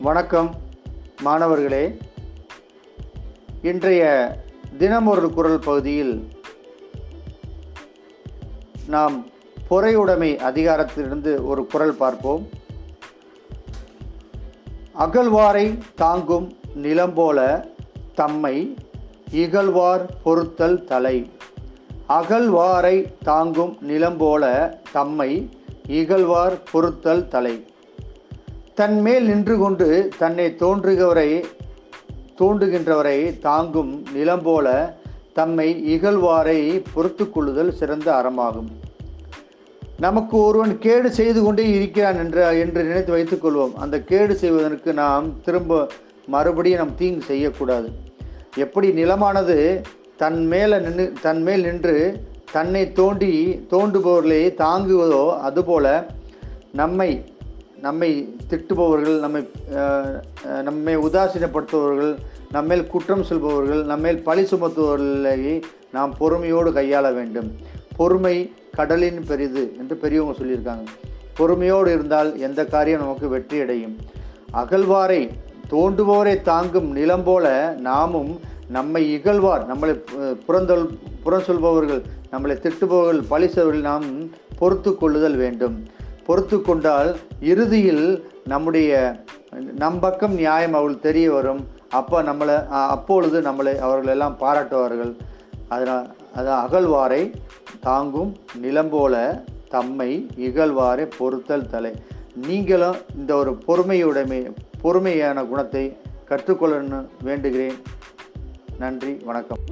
வணக்கம் மாணவர்களே. இன்றைய தினமொரு குரல் பகுதியில் நாம் பொறையுடைமை அதிகாரத்திலிருந்து ஒரு குரல் பார்ப்போம். அகழ்வாரை தாங்கும் நிலம் போல தம்மை இகழ்வார் பொறுத்தல் தலை. அகழ்வாரை தாங்கும் நிலம் போல தம்மை இகழ்வார் பொறுத்தல் தலை. தன்மேல் நின்று கொண்டு தன்னை தோன்றுகிறவரை தோண்டுகின்றவரை தாங்கும் நிலம் போல தம்மை இகழ்வாரை பொறுத்து கொள்ளுதல் சிறந்த அறமாகும். நமக்கு ஒருவன் கேடு செய்து கொண்டே இருக்கிறான் என்ற என்று நினைத்து வைத்துக் கொள்வோம். அந்த கேடு செய்வதற்கு நாம் திரும்ப மறுபடியும் நாம் தீங்கு செய்யக்கூடாது. எப்படி நிலமானது தன் மேலே நின்று தன் மேல் நின்று தன்னை தோண்டி தோண்டுபவர்களை தாங்குவதோ அதுபோல நம்மை நம்மை திட்டுபவர்கள் நம்மை நம்மை உதாசீனப்படுத்துபவர்கள் நம்மேல் குற்றம் சொல்பவர்கள் நம்மேல் பழி சுமத்துபவர்களை நாம் பொறுமையோடு கையாள வேண்டும். பொறுமை கடலின் பெரிது என்று பெரியவங்க சொல்லியிருக்காங்க. பொறுமையோடு இருந்தால் எந்த காரியம் நமக்கு வெற்றி அடையும். அகழ்வாரை தோண்டுபவரை தாங்கும் நிலம் போல நாமும் நம்மை இகழ்வார் நம்மளை புறந்தொல் புறம் சொல்பவர்கள் நம்மளை திட்டுபவர்கள் பழி நாம் பொறுத்து கொள்ளுதல் வேண்டும். பொறுத்து கொண்டால் இறுதியில் நம்முடைய நம் பக்கம் நியாயம் அவள் தெரிய வரும். அப்போ நம்மளை அப்பொழுது நம்மளை அவர்கள் எல்லாம் பாராட்டுவார்கள். அதனால் அது அகழ்வாரை தாங்கும் நிலம் போல தம்மை இகழ்வாரை பொறுத்தல் தலை. நீங்களும் இந்த ஒரு பொறுமையுடைமை பொறுமையான குணத்தை கற்றுக்கொள்ளணும்னு வேண்டுகிறேன். நன்றி வணக்கம்.